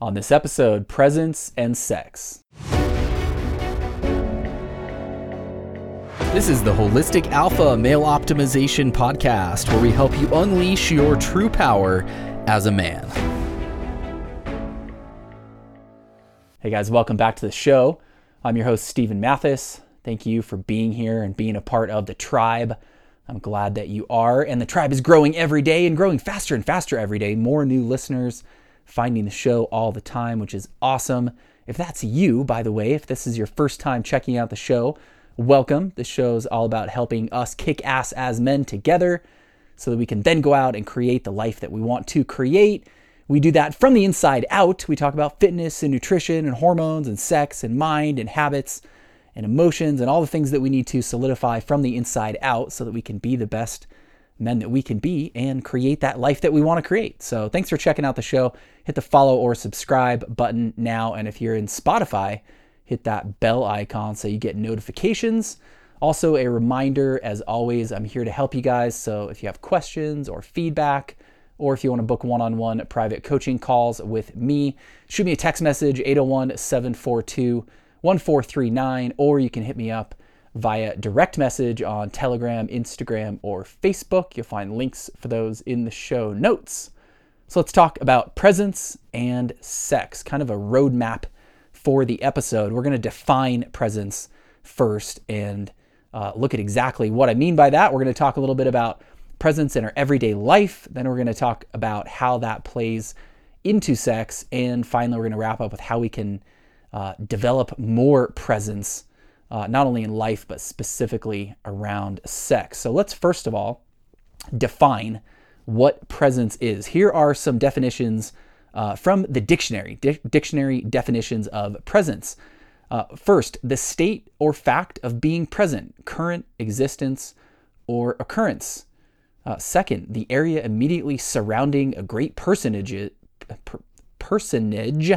On this episode, presence and sex. This is the Holistic Alpha Male Optimization Podcast, where we help you unleash your true power as a man. Hey guys, welcome back to the show. I'm your host, Stephen Mathis. Thank you for being here and being a part of the tribe. I'm glad that you are. And the tribe is growing every day and growing faster and faster every day. More new listeners finding the show all the time, which is awesome. If that's you, by the way, if this is your first time checking out the show, welcome. The show is all about helping us kick ass as men together so that we can then go out and create the life that we want to create. We do that from the inside out. We talk about fitness and nutrition and hormones and sex and mind and habits and emotions and all the things that we need to solidify from the inside out so that we can be the best men that we can be and create that life that we want to create. So, thanks for checking out the show. Hit the follow or subscribe button now. And if you're in Spotify, hit that bell icon so you get notifications. Also, a reminder as always, I'm here to help you guys. So, if you have questions or feedback, or if you want to book one on one private coaching calls with me, shoot me a text message 801 742 1439, or you can hit me up via direct message on Telegram, Instagram, or Facebook. You'll find links for those in the show notes. So let's talk about presence and sex, kind of a roadmap for the episode. We're going to define presence first and uh, look at exactly what I mean by that. We're going to talk a little bit about presence in our everyday life. Then we're going to talk about how that plays into sex. And finally, we're going to wrap up with how we can uh, develop more presence, uh, not only in life, but specifically around sex. So let's first of all define what presence is. Here are some definitions uh, from the dictionary, Di- dictionary definitions of presence. Uh, first, the state or fact of being present, current existence or occurrence. Uh, second, the area immediately surrounding a great personage, per, personage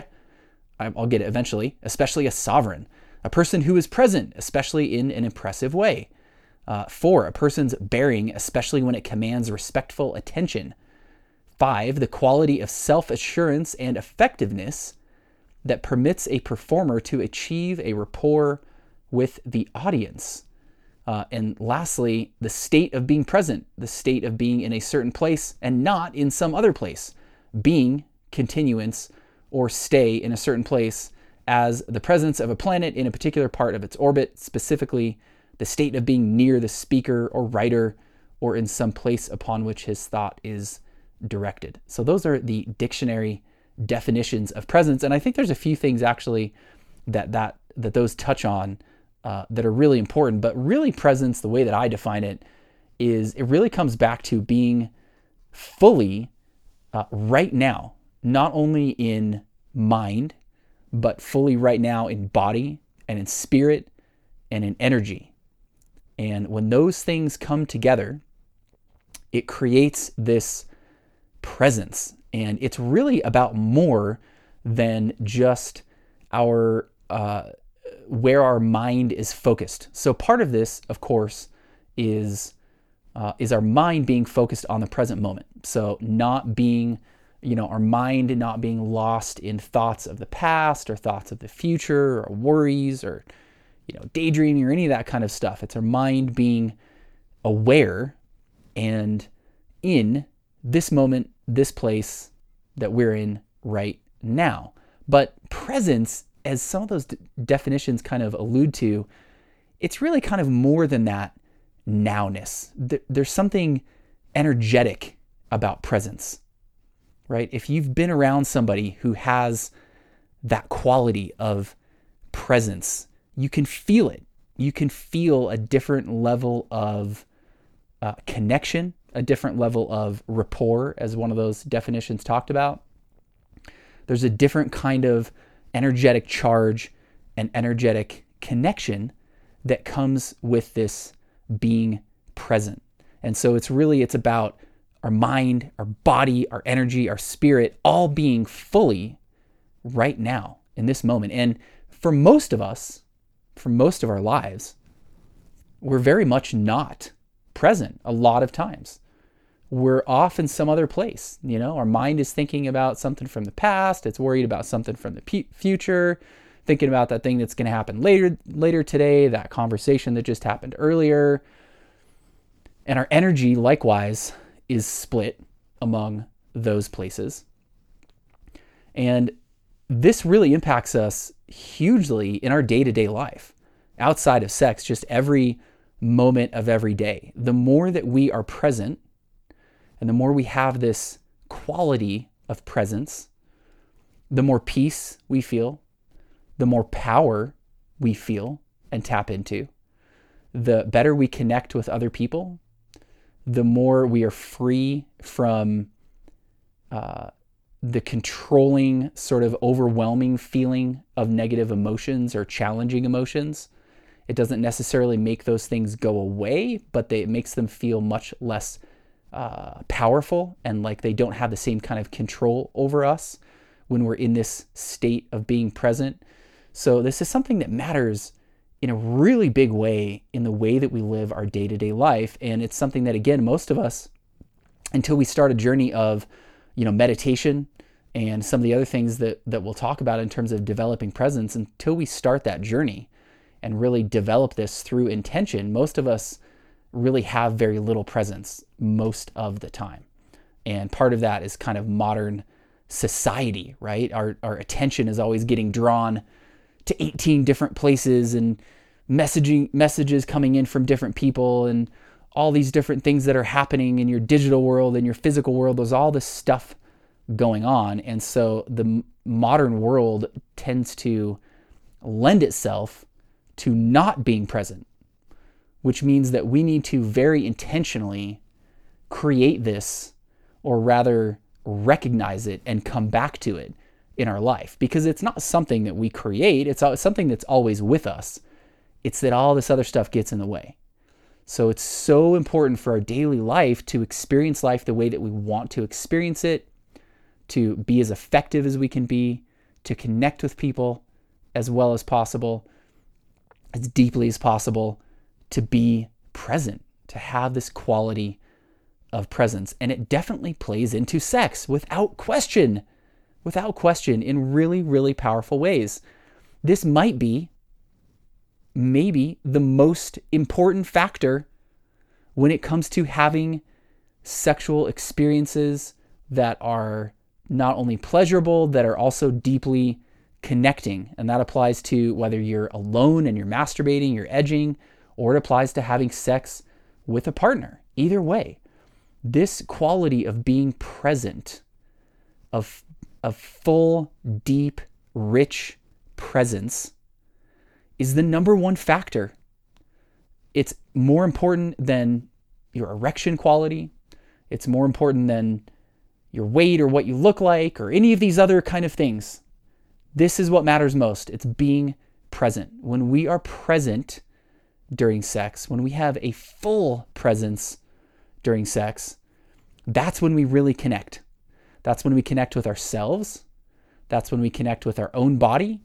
I'll get it eventually, especially a sovereign, a person who is present, especially in an impressive way. Uh, four, a person's bearing, especially when it commands respectful attention. Five, the quality of self assurance and effectiveness that permits a performer to achieve a rapport with the audience. Uh, and lastly, the state of being present, the state of being in a certain place and not in some other place. Being, continuance, or stay in a certain place as the presence of a planet in a particular part of its orbit, specifically the state of being near the speaker or writer or in some place upon which his thought is directed. So those are the dictionary definitions of presence and I think there's a few things actually that that that those touch on uh, that are really important, but really presence the way that I define it is it really comes back to being fully uh, right now not only in mind, but fully right now in body and in spirit and in energy. And when those things come together, it creates this presence. And it's really about more than just our uh, where our mind is focused. So part of this, of course, is uh, is our mind being focused on the present moment. So not being you know, our mind not being lost in thoughts of the past or thoughts of the future or worries or, you know, daydreaming or any of that kind of stuff. It's our mind being aware and in this moment, this place that we're in right now. But presence, as some of those d- definitions kind of allude to, it's really kind of more than that nowness. Th- there's something energetic about presence right? If you've been around somebody who has that quality of presence, you can feel it. You can feel a different level of uh, connection, a different level of rapport, as one of those definitions talked about. There's a different kind of energetic charge and energetic connection that comes with this being present. And so it's really it's about our mind, our body, our energy, our spirit, all being fully right now in this moment. And for most of us, for most of our lives, we're very much not present a lot of times. we're off in some other place. You know, our mind is thinking about something from the past, it's worried about something from the future, thinking about that thing that's going to happen later later today, that conversation that just happened earlier. And our energy likewise is split among those places. And this really impacts us hugely in our day-to-day life outside of sex, just every moment of every day. The more that we are present and the more we have this quality of presence, the more peace we feel, the more power we feel and tap into, the better we connect with other people, the more we are free from uh, the controlling, sort of overwhelming feeling of negative emotions or challenging emotions. It doesn't necessarily make those things go away, but they, it makes them feel much less uh, powerful and like they don't have the same kind of control over us when we're in this state of being present. So, this is something that matters in a really big way in the way that we live our day to day life. And it's something that, again, most of us, until we start a journey of, you know, meditation and some of the other things that, that we'll talk about in terms of developing presence, until we start that journey and really develop this through intention, most of us really have very little presence most of the time. And part of that is kind of modern society, right? Our, our attention is always getting drawn to 18 different places and messaging messages coming in from different people and all these different things that are happening in your digital world and your physical world. There's all this stuff going on. And so the modern world tends to lend itself to not being present which means that we need to very intentionally create this, or rather recognize it and come back to it in our life because it's not something that we create, it's something that's always with us. It's that all this other stuff gets in the way. So it's so important for our daily life to experience life the way that we want to experience it, to be as effective as we can be, to connect with people as well as possible, as deeply as possible, to be present, to have this quality of presence. And it definitely plays into sex without question, without question, in really, really powerful ways. This might be maybe the most important factor when it comes to having sexual experiences that are not only pleasurable, that are also deeply connecting. And that applies to whether you're alone and you're masturbating, you're edging, or it applies to having sex with a partner. Either way, this quality of being present, of, of full, deep, rich presence, is the number one factor. It's more important than your erection quality. It's more important than your weight or what you look like or any of these other kind of things. This is what matters most. It's being present. When we are present, during sex, when we have a full presence during sex, that's when we really connect. That's when we connect with ourselves. That's when we connect with our own body.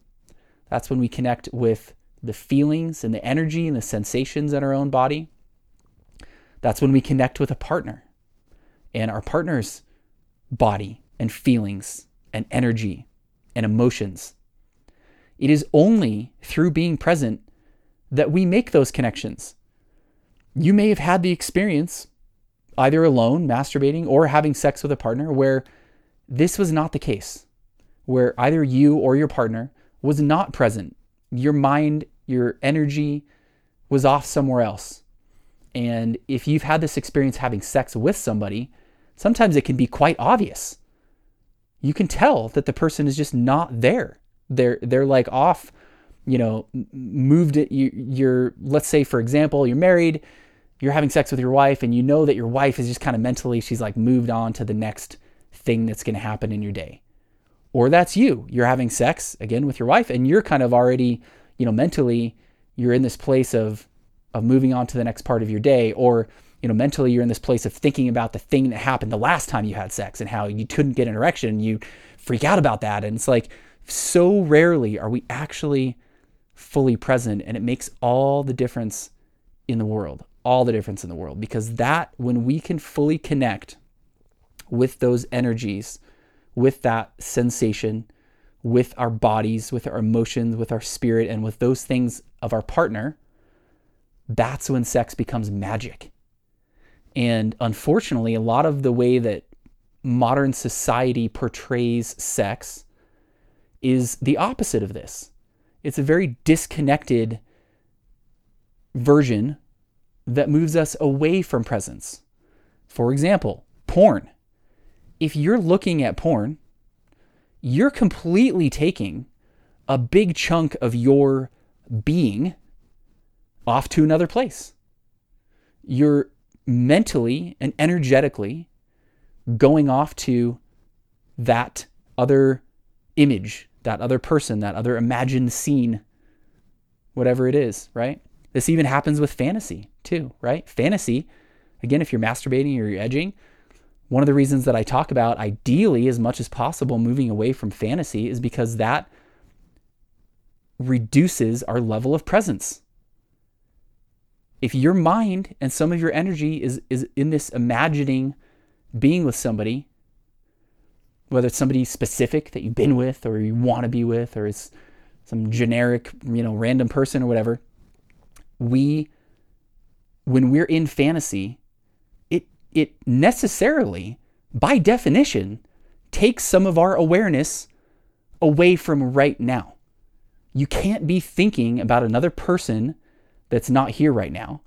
That's when we connect with the feelings and the energy and the sensations in our own body. That's when we connect with a partner and our partner's body and feelings and energy and emotions. It is only through being present that we make those connections. You may have had the experience, either alone, masturbating, or having sex with a partner, where this was not the case, where either you or your partner was not present. Your mind, your energy was off somewhere else. And if you've had this experience having sex with somebody, sometimes it can be quite obvious. You can tell that the person is just not there. They're they're like off you know, moved it, you, you're, let's say, for example, you're married, you're having sex with your wife, and you know that your wife is just kind of mentally, she's like moved on to the next thing that's going to happen in your day. Or that's you. You're having sex again with your wife, and you're kind of already, you know, mentally, you're in this place of, of moving on to the next part of your day. Or, you know, mentally, you're in this place of thinking about the thing that happened the last time you had sex and how you couldn't get an erection. And you freak out about that. And it's like, so rarely are we actually fully present and it makes all the difference in the world. all the difference in the world because that, when we can fully connect with those energies, with that sensation, with our bodies, with our emotions, with our spirit, and with those things of our partner, that's when sex becomes magic. And unfortunately, a lot of the way that modern society portrays sex is the opposite of this. It's a very disconnected version that moves us away from presence. For example, porn. If you're looking at porn, you're completely taking a big chunk of your being off to another place. You're mentally and energetically going off to that other image, that other person, that other imagined scene, whatever it is, right? This even happens with fantasy too, right? Fantasy, again, if you're masturbating or you're edging, one of the reasons that I talk about ideally as much as possible moving away from fantasy is because that reduces our level of presence. If your mind and some of your energy is, is in this imagining being with somebody, whether it's somebody specific that you've been with or you want to be with, or it's some generic, you know, random person or whatever, we when we're in fantasy, it necessarily, by definition, takes some of our awareness away from right now. You can't be thinking about another person that's not here right now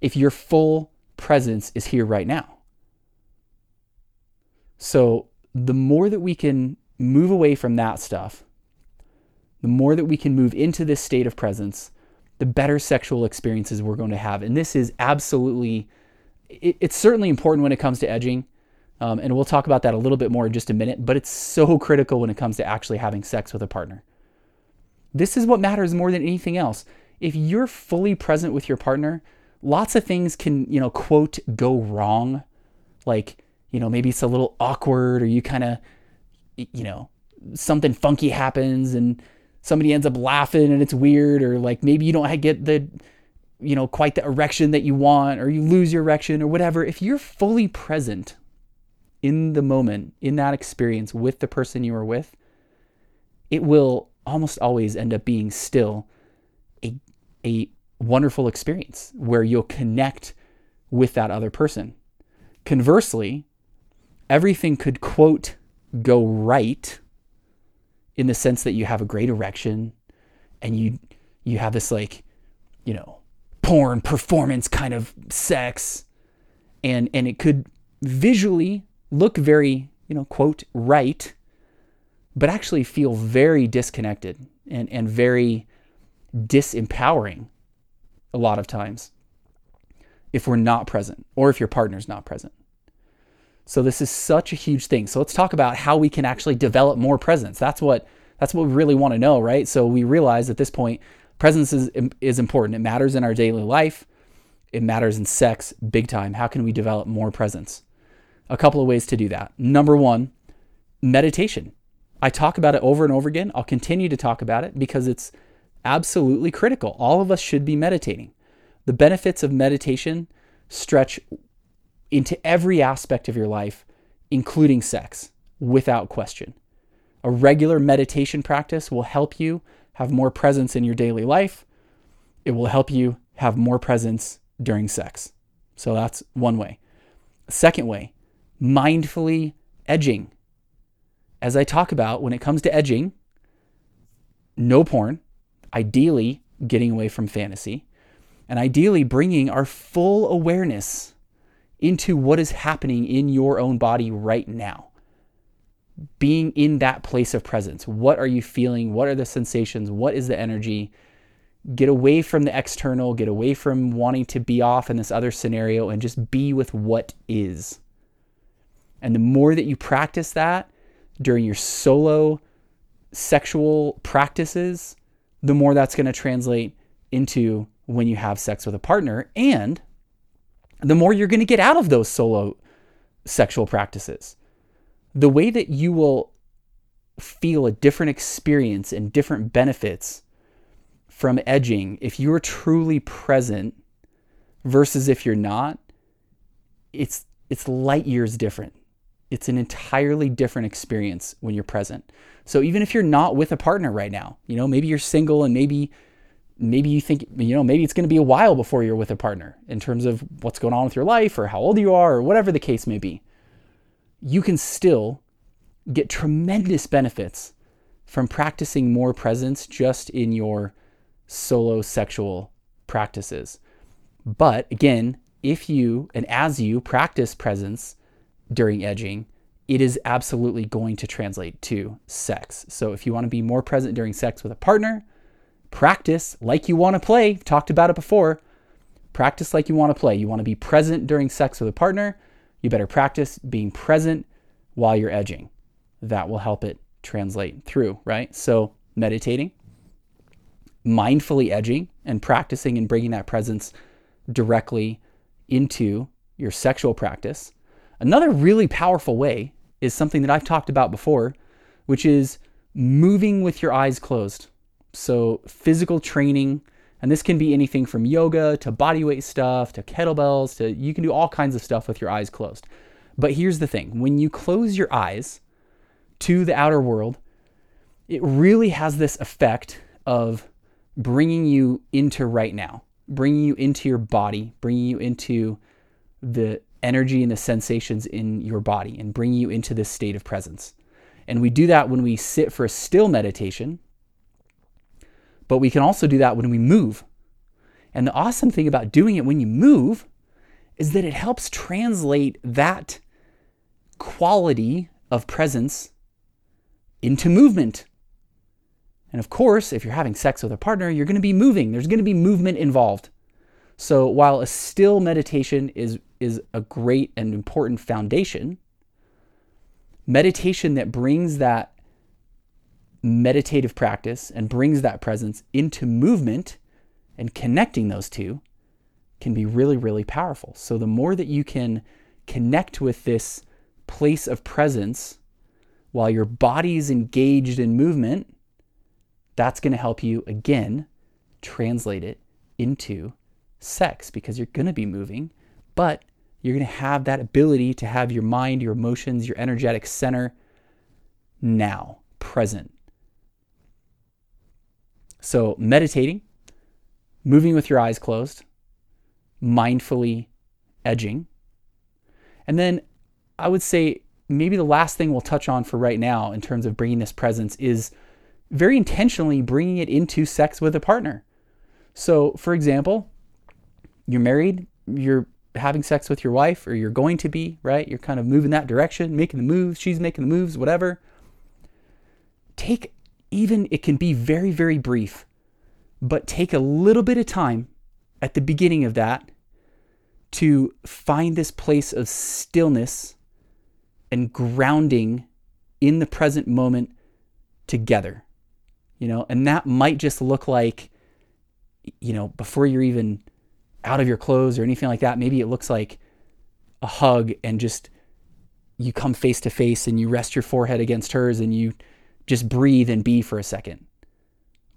if your full presence is here right now. So, the more that we can move away from that stuff, the more that we can move into this state of presence, the better sexual experiences we're going to have. And this is absolutely, it, it's certainly important when it comes to edging. Um, and we'll talk about that a little bit more in just a minute, but it's so critical when it comes to actually having sex with a partner. This is what matters more than anything else. If you're fully present with your partner, lots of things can, you know, quote, go wrong. Like, you know, maybe it's a little awkward or you kind of, you know, something funky happens and somebody ends up laughing and it's weird, or like maybe you don't get the, you know, quite the erection that you want, or you lose your erection, or whatever. If you're fully present in the moment, in that experience with the person you are with, it will almost always end up being still a, a wonderful experience where you'll connect with that other person. Conversely, everything could, quote, go right in the sense that you have a great erection and you you have this like you know porn performance kind of sex and and it could visually look very you know quote right but actually feel very disconnected and and very disempowering a lot of times if we're not present or if your partner's not present so this is such a huge thing. So let's talk about how we can actually develop more presence. That's what that's what we really want to know, right? So we realize at this point presence is is important. It matters in our daily life. It matters in sex big time. How can we develop more presence? A couple of ways to do that. Number 1, meditation. I talk about it over and over again. I'll continue to talk about it because it's absolutely critical. All of us should be meditating. The benefits of meditation stretch into every aspect of your life, including sex, without question. A regular meditation practice will help you have more presence in your daily life. It will help you have more presence during sex. So that's one way. Second way, mindfully edging. As I talk about, when it comes to edging, no porn, ideally getting away from fantasy, and ideally bringing our full awareness into what is happening in your own body right now. Being in that place of presence. What are you feeling? What are the sensations? What is the energy? Get away from the external, get away from wanting to be off in this other scenario and just be with what is. And the more that you practice that during your solo sexual practices, the more that's going to translate into when you have sex with a partner. And the more you're going to get out of those solo sexual practices. The way that you will feel a different experience and different benefits from edging if you are truly present versus if you're not, it's it's light years different. It's an entirely different experience when you're present. So even if you're not with a partner right now, you know, maybe you're single and maybe maybe you think, you know, maybe it's going to be a while before you're with a partner in terms of what's going on with your life or how old you are or whatever the case may be. You can still get tremendous benefits from practicing more presence just in your solo sexual practices. But again, if you and as you practice presence during edging, it is absolutely going to translate to sex. So if you want to be more present during sex with a partner, practice like you want to play. Talked about it before. Practice like you want to play. You want to be present during sex with a partner. You better practice being present while you're edging. That will help it translate through, right? So, meditating, mindfully edging, and practicing and bringing that presence directly into your sexual practice. Another really powerful way is something that I've talked about before, which is moving with your eyes closed. So, physical training, and this can be anything from yoga to bodyweight stuff to kettlebells to you can do all kinds of stuff with your eyes closed. But here's the thing when you close your eyes to the outer world, it really has this effect of bringing you into right now bringing you into your body, bringing you into the energy and the sensations in your body, and bringing you into this state of presence. And we do that when we sit for a still meditation, but we can also do that when we move. And the awesome thing about doing it when you move is that it helps translate that quality of presence into movement. And of course, if you're having sex with a partner, you're going to be moving. There's going to be movement involved. So while a still meditation is is a great and important foundation, meditation that brings that meditative practice and brings that presence into movement and connecting those two can be really really powerful. So the more that you can connect with this place of presence while your body's engaged in movement, that's going to help you again translate it into sex because you're going to be moving, but you're going to have that ability to have your mind, your emotions, your energetic center now, present. So, meditating, moving with your eyes closed, mindfully edging. And then I would say maybe the last thing we'll touch on for right now in terms of bringing this presence is very intentionally bringing it into sex with a partner. So, for example, you're married, you're having sex with your wife, or you're going to be, right? You're kind of moving that direction, making the moves, she's making the moves, whatever. Take even, it can be very, very brief, but take a little bit of time at the beginning of that to find this place of stillness and grounding in the present moment together you know, and that might just look like, you know, before you're even out of your clothes or anything like that, maybe it looks like a hug and just you come face to face and you rest your forehead against hers and you just breathe and be for a second.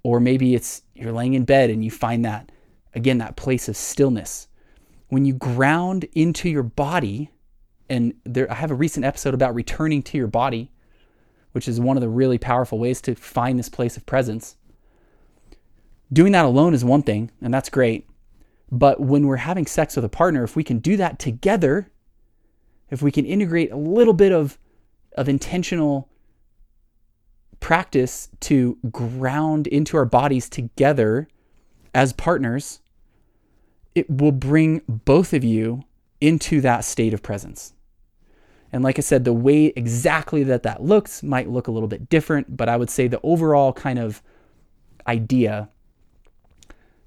Or maybe it's you're laying in bed and you find that, again, that place of stillness. When you ground into your body, and there, I have a recent episode about returning to your body which is one of the really powerful ways to find this place of presence. Doing that alone is one thing, and that's great. But when we're having sex with a partner, if we can do that together, if we can integrate a little bit of, of intentional practice to ground into our bodies together as partners, it will bring both of you into that state of presence. And like I said, the way exactly that that looks might look a little bit different, but I would say the overall kind of idea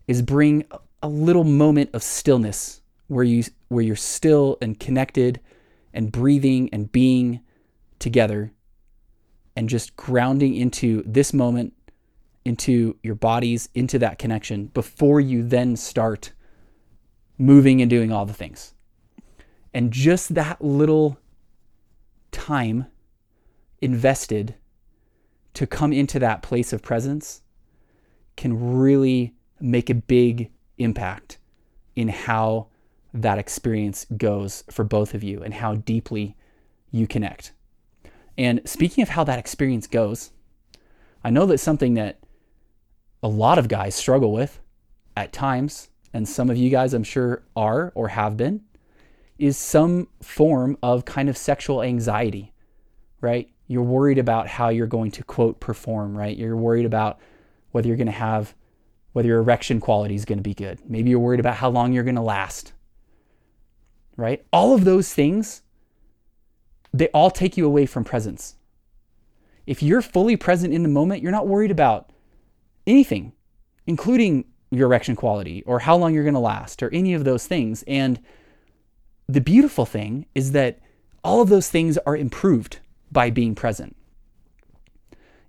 is bring a little moment of stillness where you where you're still and connected and breathing and being together and just grounding into this moment into your bodies into that connection before you then start moving and doing all the things. And just that little time invested to come into that place of presence can really make a big impact in how that experience goes for both of you and how deeply you connect. And speaking of how that experience goes, I know that's something that a lot of guys struggle with at times, and some of you guys I'm sure are or have been, is some form of kind of sexual anxiety, right? You're worried about how you're going to quote perform, right? You're worried about whether you're going to have whether your erection quality is going to be good. Maybe you're worried about how long you're going to last. Right? All of those things they all take you away from presence. If you're fully present in the moment, you're not worried about anything, including your erection quality or how long you're going to last or any of those things. And the beautiful thing is that all of those things are improved by being present.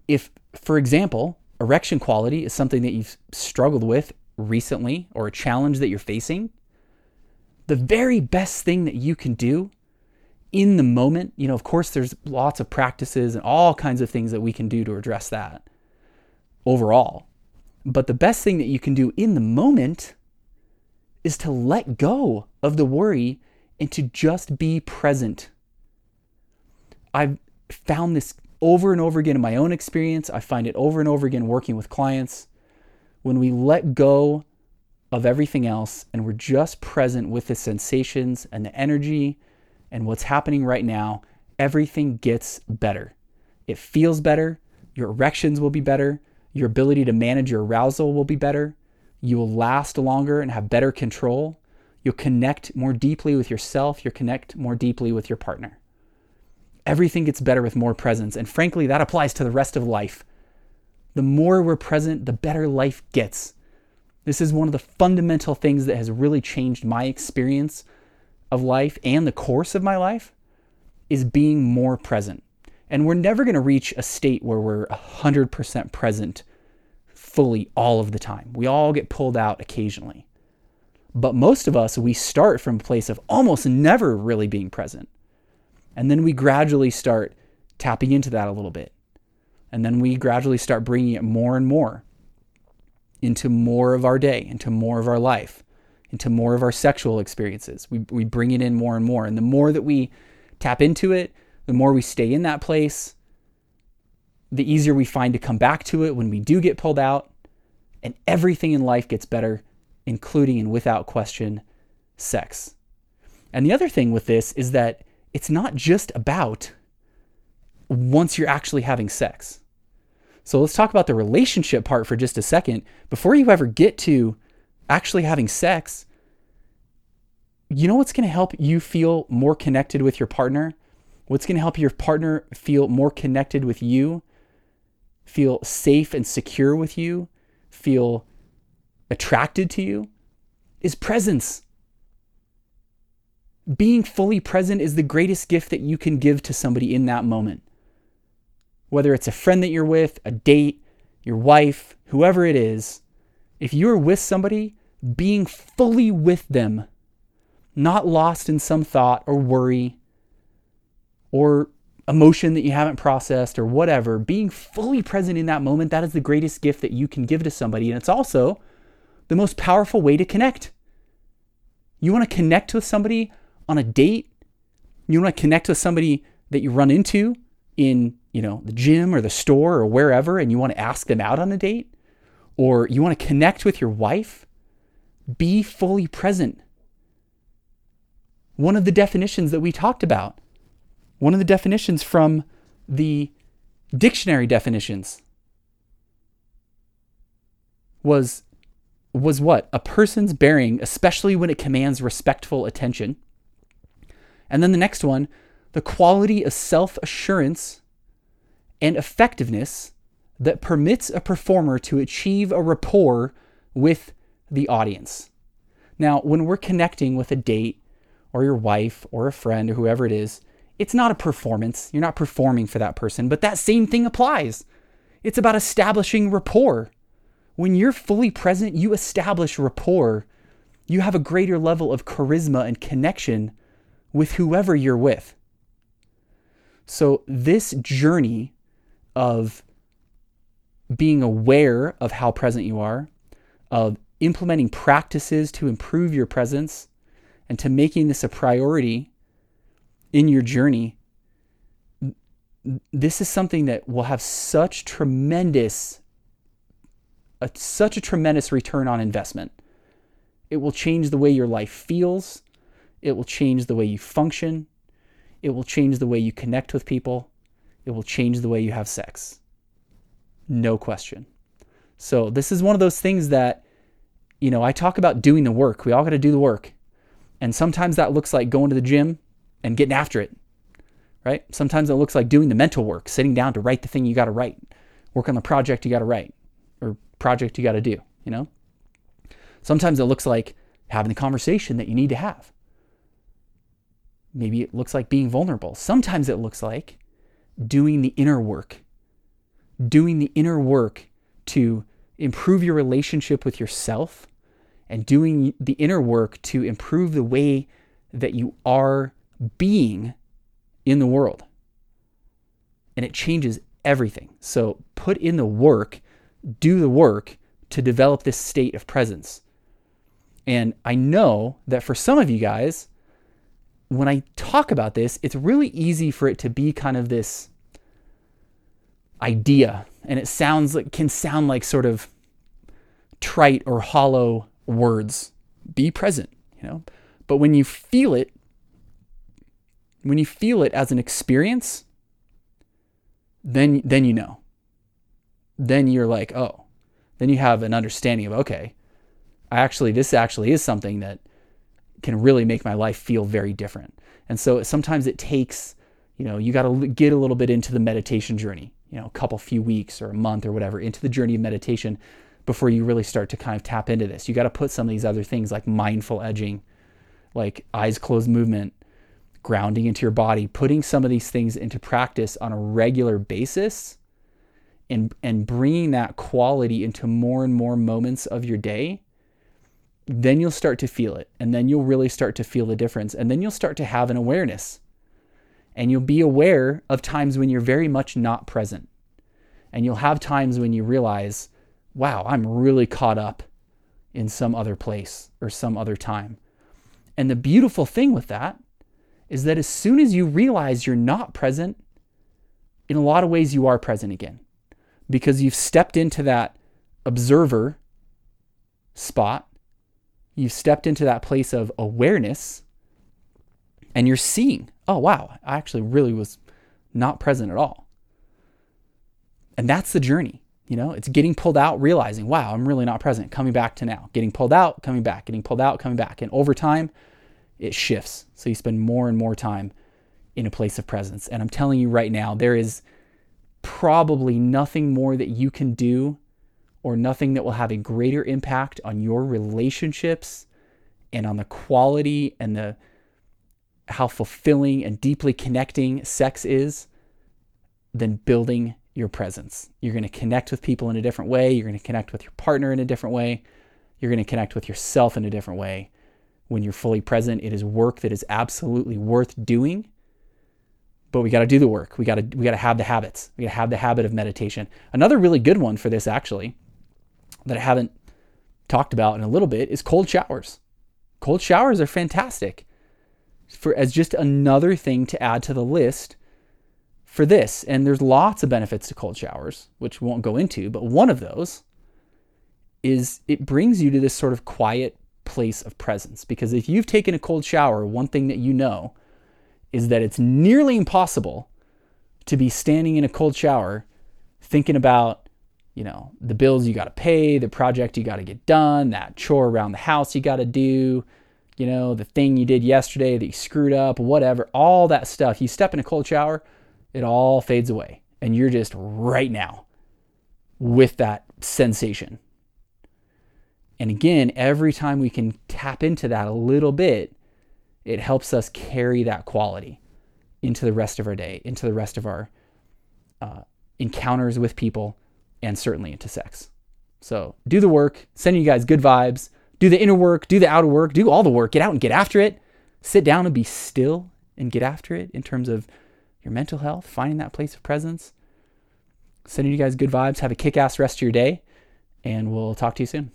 If, for example, erection quality is something that you've struggled with recently or a challenge that you're facing, the very best thing that you can do in the moment, you know, of course, there's lots of practices and all kinds of things that we can do to address that overall. But the best thing that you can do in the moment is to let go of the worry and to just be present. I've found this over and over again in my own experience. I find it over and over again working with clients. When we let go of everything else and we're just present with the sensations and the energy and what's happening right now, everything gets better. It feels better. Your erections will be better. Your ability to manage your arousal will be better. You will last longer and have better control. You'll connect more deeply with yourself. You'll connect more deeply with your partner. Everything gets better with more presence. And frankly, that applies to the rest of life. The more we're present, the better life gets. This is one of the fundamental things that has really changed my experience of life and the course of my life is being more present. And we're never going to reach a state where we're 100% present fully all of the time. We all get pulled out occasionally. But most of us, we start from a place of almost never really being present. And then we gradually start tapping into that a little bit. And then we gradually start bringing it more and more into more of our day, into more of our life into more of our sexual experiences. We, we bring it in more and more. And the more that we tap into it, the more we stay in that place, the easier we find to come back to it when we do get pulled out. And everything in life gets better, including and without question, sex. And the other thing with this is that it's not just about once you're actually having sex. So let's talk about the relationship part for just a second. Before you ever get to actually having sex, you know what's going to help you feel more connected with your partner? What's going to help your partner feel more connected with you, feel safe and secure with you, feel attracted to you is presence. Being fully present is the greatest gift that you can give to somebody in that moment. Whether it's a friend that you're with, a date, your wife, whoever it is, if you're with somebody being fully with them, not lost in some thought or worry or emotion that you haven't processed or whatever, being fully present in that moment, that is the greatest gift that you can give to somebody. And it's also the most powerful way to connect. You want to connect with somebody on a date, you want to connect with somebody that you run into in, you know, the gym or the store or wherever and you want to ask them out on a date, or you want to connect with your wife be fully present. One of the definitions that we talked about, one of the definitions from the dictionary definitions was was what? A person's bearing, especially when it commands respectful attention. And then the next one, the quality of self-assurance and effectiveness that permits a performer to achieve a rapport with the audience. Now, when we're connecting with a date or your wife or a friend or whoever it is, it's not a performance. You're not performing for that person, but that same thing applies. It's about establishing rapport. When you're fully present, you establish rapport. You have a greater level of charisma and connection with whoever you're with. So, this journey of being aware of how present you are, of implementing practices to improve your presence and to making this a priority in your journey, this is something that will have such tremendous, a, such a tremendous return on investment. It will change the way your life feels. It will change the way you function. It will change the way you connect with people. It will change the way you have sex. No question. So, this is one of those things that, you know, I talk about doing the work. We all got to do the work. And sometimes that looks like going to the gym and getting after it, right? Sometimes it looks like doing the mental work, sitting down to write the thing you got to write, work on the project you got to write or project you got to do, you know? Sometimes it looks like having the conversation that you need to have. Maybe it looks like being vulnerable. Sometimes it looks like doing the inner work, doing the inner work to improve your relationship with yourself and doing the inner work to improve the way that you are being in the world. And it changes everything. So put in the work, do the work to develop this state of presence. And I know that for some of you guys, when I talk about this, it's really easy for it to be kind of this idea. And it sounds like, can sound like sort of trite or hollow words. Be present, you know? But when you feel it, when you feel it as an experience, then then you know. Then you're like, oh, then you have an understanding of okay, I actually this actually is something that can really make my life feel very different. And so sometimes it takes, you know, you got to get a little bit into the meditation journey, you know, a couple few weeks or a month or whatever into the journey of meditation before you really start to kind of tap into this. You got to put some of these other things like mindful edging, like eyes closed movement, grounding into your body, putting some of these things into practice on a regular basis and and bringing that quality into more and more moments of your day. Then you'll start to feel it and then you'll really start to feel the difference and then you'll start to have an awareness. And you'll be aware of times when you're very much not present. And you'll have times when you realize wow, I'm really caught up in some other place or some other time. And the beautiful thing with that is that as soon as you realize you're not present, in a lot of ways you are present again because you've stepped into that observer spot. You've stepped into that place of awareness and you're seeing, oh, wow, I actually really was not present at all. And that's the journey. You know, it's getting pulled out, realizing, wow, I'm really not present, coming back to now, getting pulled out, coming back, getting pulled out, coming back. And over time, it shifts. So you spend more and more time in a place of presence. And I'm telling you right now, there is probably nothing more that you can do or nothing that will have a greater impact on your relationships and on the quality and the how fulfilling and deeply connecting sex is than building your presence. You're going to connect with people in a different way. You're going to connect with your partner in a different way. You're going to connect with yourself in a different way. When you're fully present, it is work that is absolutely worth doing. But we got to do the work. We got to we got to have the habits. We got to have the habit of meditation. Another really good one for this actually that I haven't talked about in a little bit is cold showers. Cold showers are fantastic for as just another thing to add to the list for this. And there's lots of benefits to cold showers, which we won't go into, but one of those is it brings you to this sort of quiet place of presence. Because if you've taken a cold shower, one thing that you know is that it's nearly impossible to be standing in a cold shower thinking about, you know, the bills you got to pay, the project you got to get done, that chore around the house you got to do, you know, the thing you did yesterday that you screwed up, whatever, all that stuff. You step in a cold shower, it all fades away. And you're just right now with that sensation. And again, every time we can tap into that a little bit, it helps us carry that quality into the rest of our day, into the rest of our uh, encounters with people, and certainly into sex. So do the work, send you guys good vibes, do the inner work, do the outer work, do all the work, get out and get after it. Sit down and be still and get after it in terms of your mental health, finding that place of presence. Sending you guys good vibes. Have a kick ass rest of your day, and we'll talk to you soon.